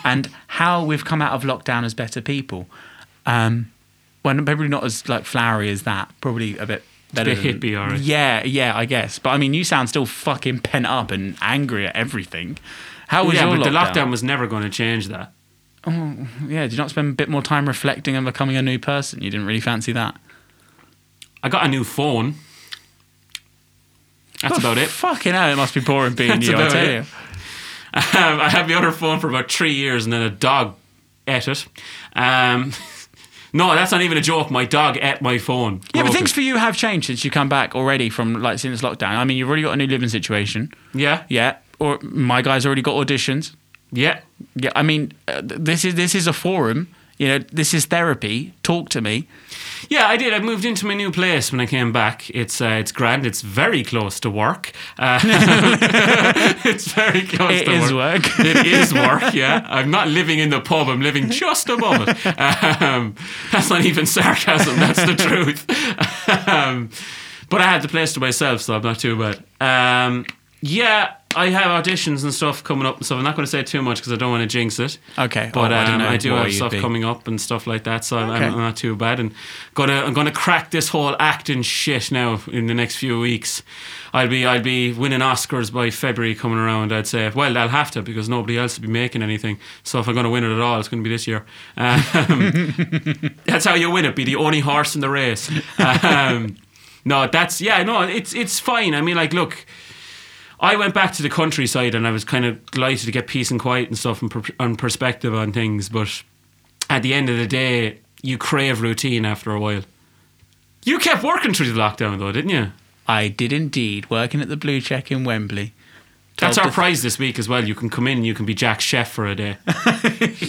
[LAUGHS] and how we've come out of lockdown as better people. Um, well, probably not as like flowery as that. Probably a bit better. bit than- hippie, alright. Yeah, yeah, I guess. But I mean, you sound still fucking pent up and angry at everything. How was yeah, your but the lockdown? lockdown was never going to change that. Oh, yeah, did you not spend a bit more time reflecting and becoming a new person? You didn't really fancy that. I got a new phone. That's about it. Fucking hell, it must be boring being [LAUGHS] you. I tell it. you. Um, I had my other phone for about three years, and then a dog ate it. Um, [LAUGHS] no, that's not even a joke. My dog ate my phone. Yeah, but things for you have changed since you come back already from like since lockdown. I mean, you've already got a new living situation. yeah, Yeah, or my guy's already got auditions. yeah. Yeah, I mean, uh, th- this is this is a forum. You know, this is therapy. Talk to me. Yeah, I did. I moved into my new place when I came back. It's uh, it's grand. It's very close to work. Uh, [LAUGHS] it's very close It to is work. work. it is work. Yeah, I'm not living in the pub. I'm living just above it. Um, that's not even sarcasm. That's the truth. [LAUGHS] um, but I had the place to myself, so I'm not too bad. Um, yeah, I have auditions and stuff coming up, and so I'm not going to say too much because I don't want to jinx it. Okay, But oh, I um, know I do have stuff be. coming up and stuff like that, so I'm, I'm not too bad. And gonna I'm gonna crack this whole acting shit now in the next few weeks. I'll be I'll be winning Oscars by February coming around. I'd say. Well, I'll have to because nobody else will be making anything. So if I'm going to win it at all, it's going to be this year. Um, [LAUGHS] that's how you win it. Be the only horse in the race. [LAUGHS] Um, no, that's yeah. No, it's it's fine. I mean, like, look. I went back to the countryside and I was kind of delighted to get peace and quiet and stuff and, per- and perspective on things. But at the end of the day, you crave routine after a while. You kept working through the lockdown though, didn't you? I did indeed, working at the Blue Check in Wembley. That's our prize this week as well. You can come in, you can be Jack Chef for a day. [LAUGHS]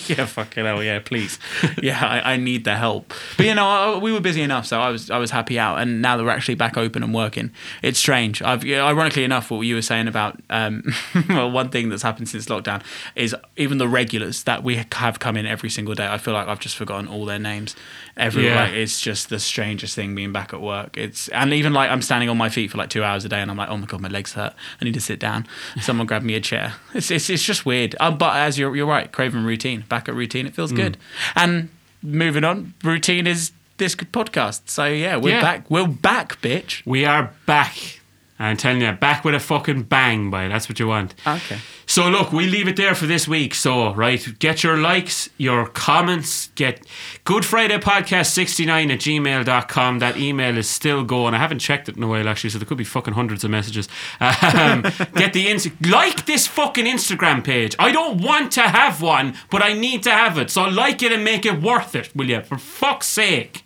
yeah, fucking hell, yeah, please. yeah, I, I need the help. But you know, I, we were busy enough, so I was I was happy out. And now that we're actually back open and working, it's strange. I've ironically enough, what you were saying about um, [LAUGHS] well, one thing that's happened since lockdown is even the regulars that we have come in every single day. I feel like I've just forgotten all their names. Every Yeah. like, it's just the strangest thing being back at work. It's and even like I'm standing on my feet for like two hours a day, and I'm like, oh my god, my legs hurt. I need to sit down. Someone grab me a chair. It's it's, it's just weird. Um, but as you're you're right, craving routine. Back at routine, it feels Mm. good. And moving on, routine is this podcast. So yeah, we're Yeah. back. We're back, bitch. We are back. I'm telling you, back with a fucking bang, boy. That's what you want. Okay. So look, we leave it there for this week. So right, get your likes, your comments, get Good Friday Podcast 69 at gmail.com. That email is still going. I haven't checked it in a while actually, so there could be fucking hundreds of messages. Um, [LAUGHS] get the ins- like this fucking Instagram page. I don't want to have one, but I need to have it. So like it and make it worth it, will you? For fuck's sake.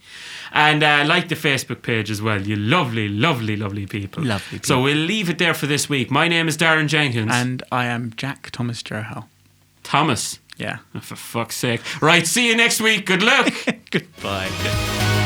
And uh, like the Facebook page as well. You lovely, lovely, lovely people. Lovely people. So we'll leave it there for this week. My name is Darren Jenkins. And I am Jack Thomas Strohal. Thomas. Yeah. Oh, for fuck's sake. Right, see you next week. Good luck. [LAUGHS] Goodbye.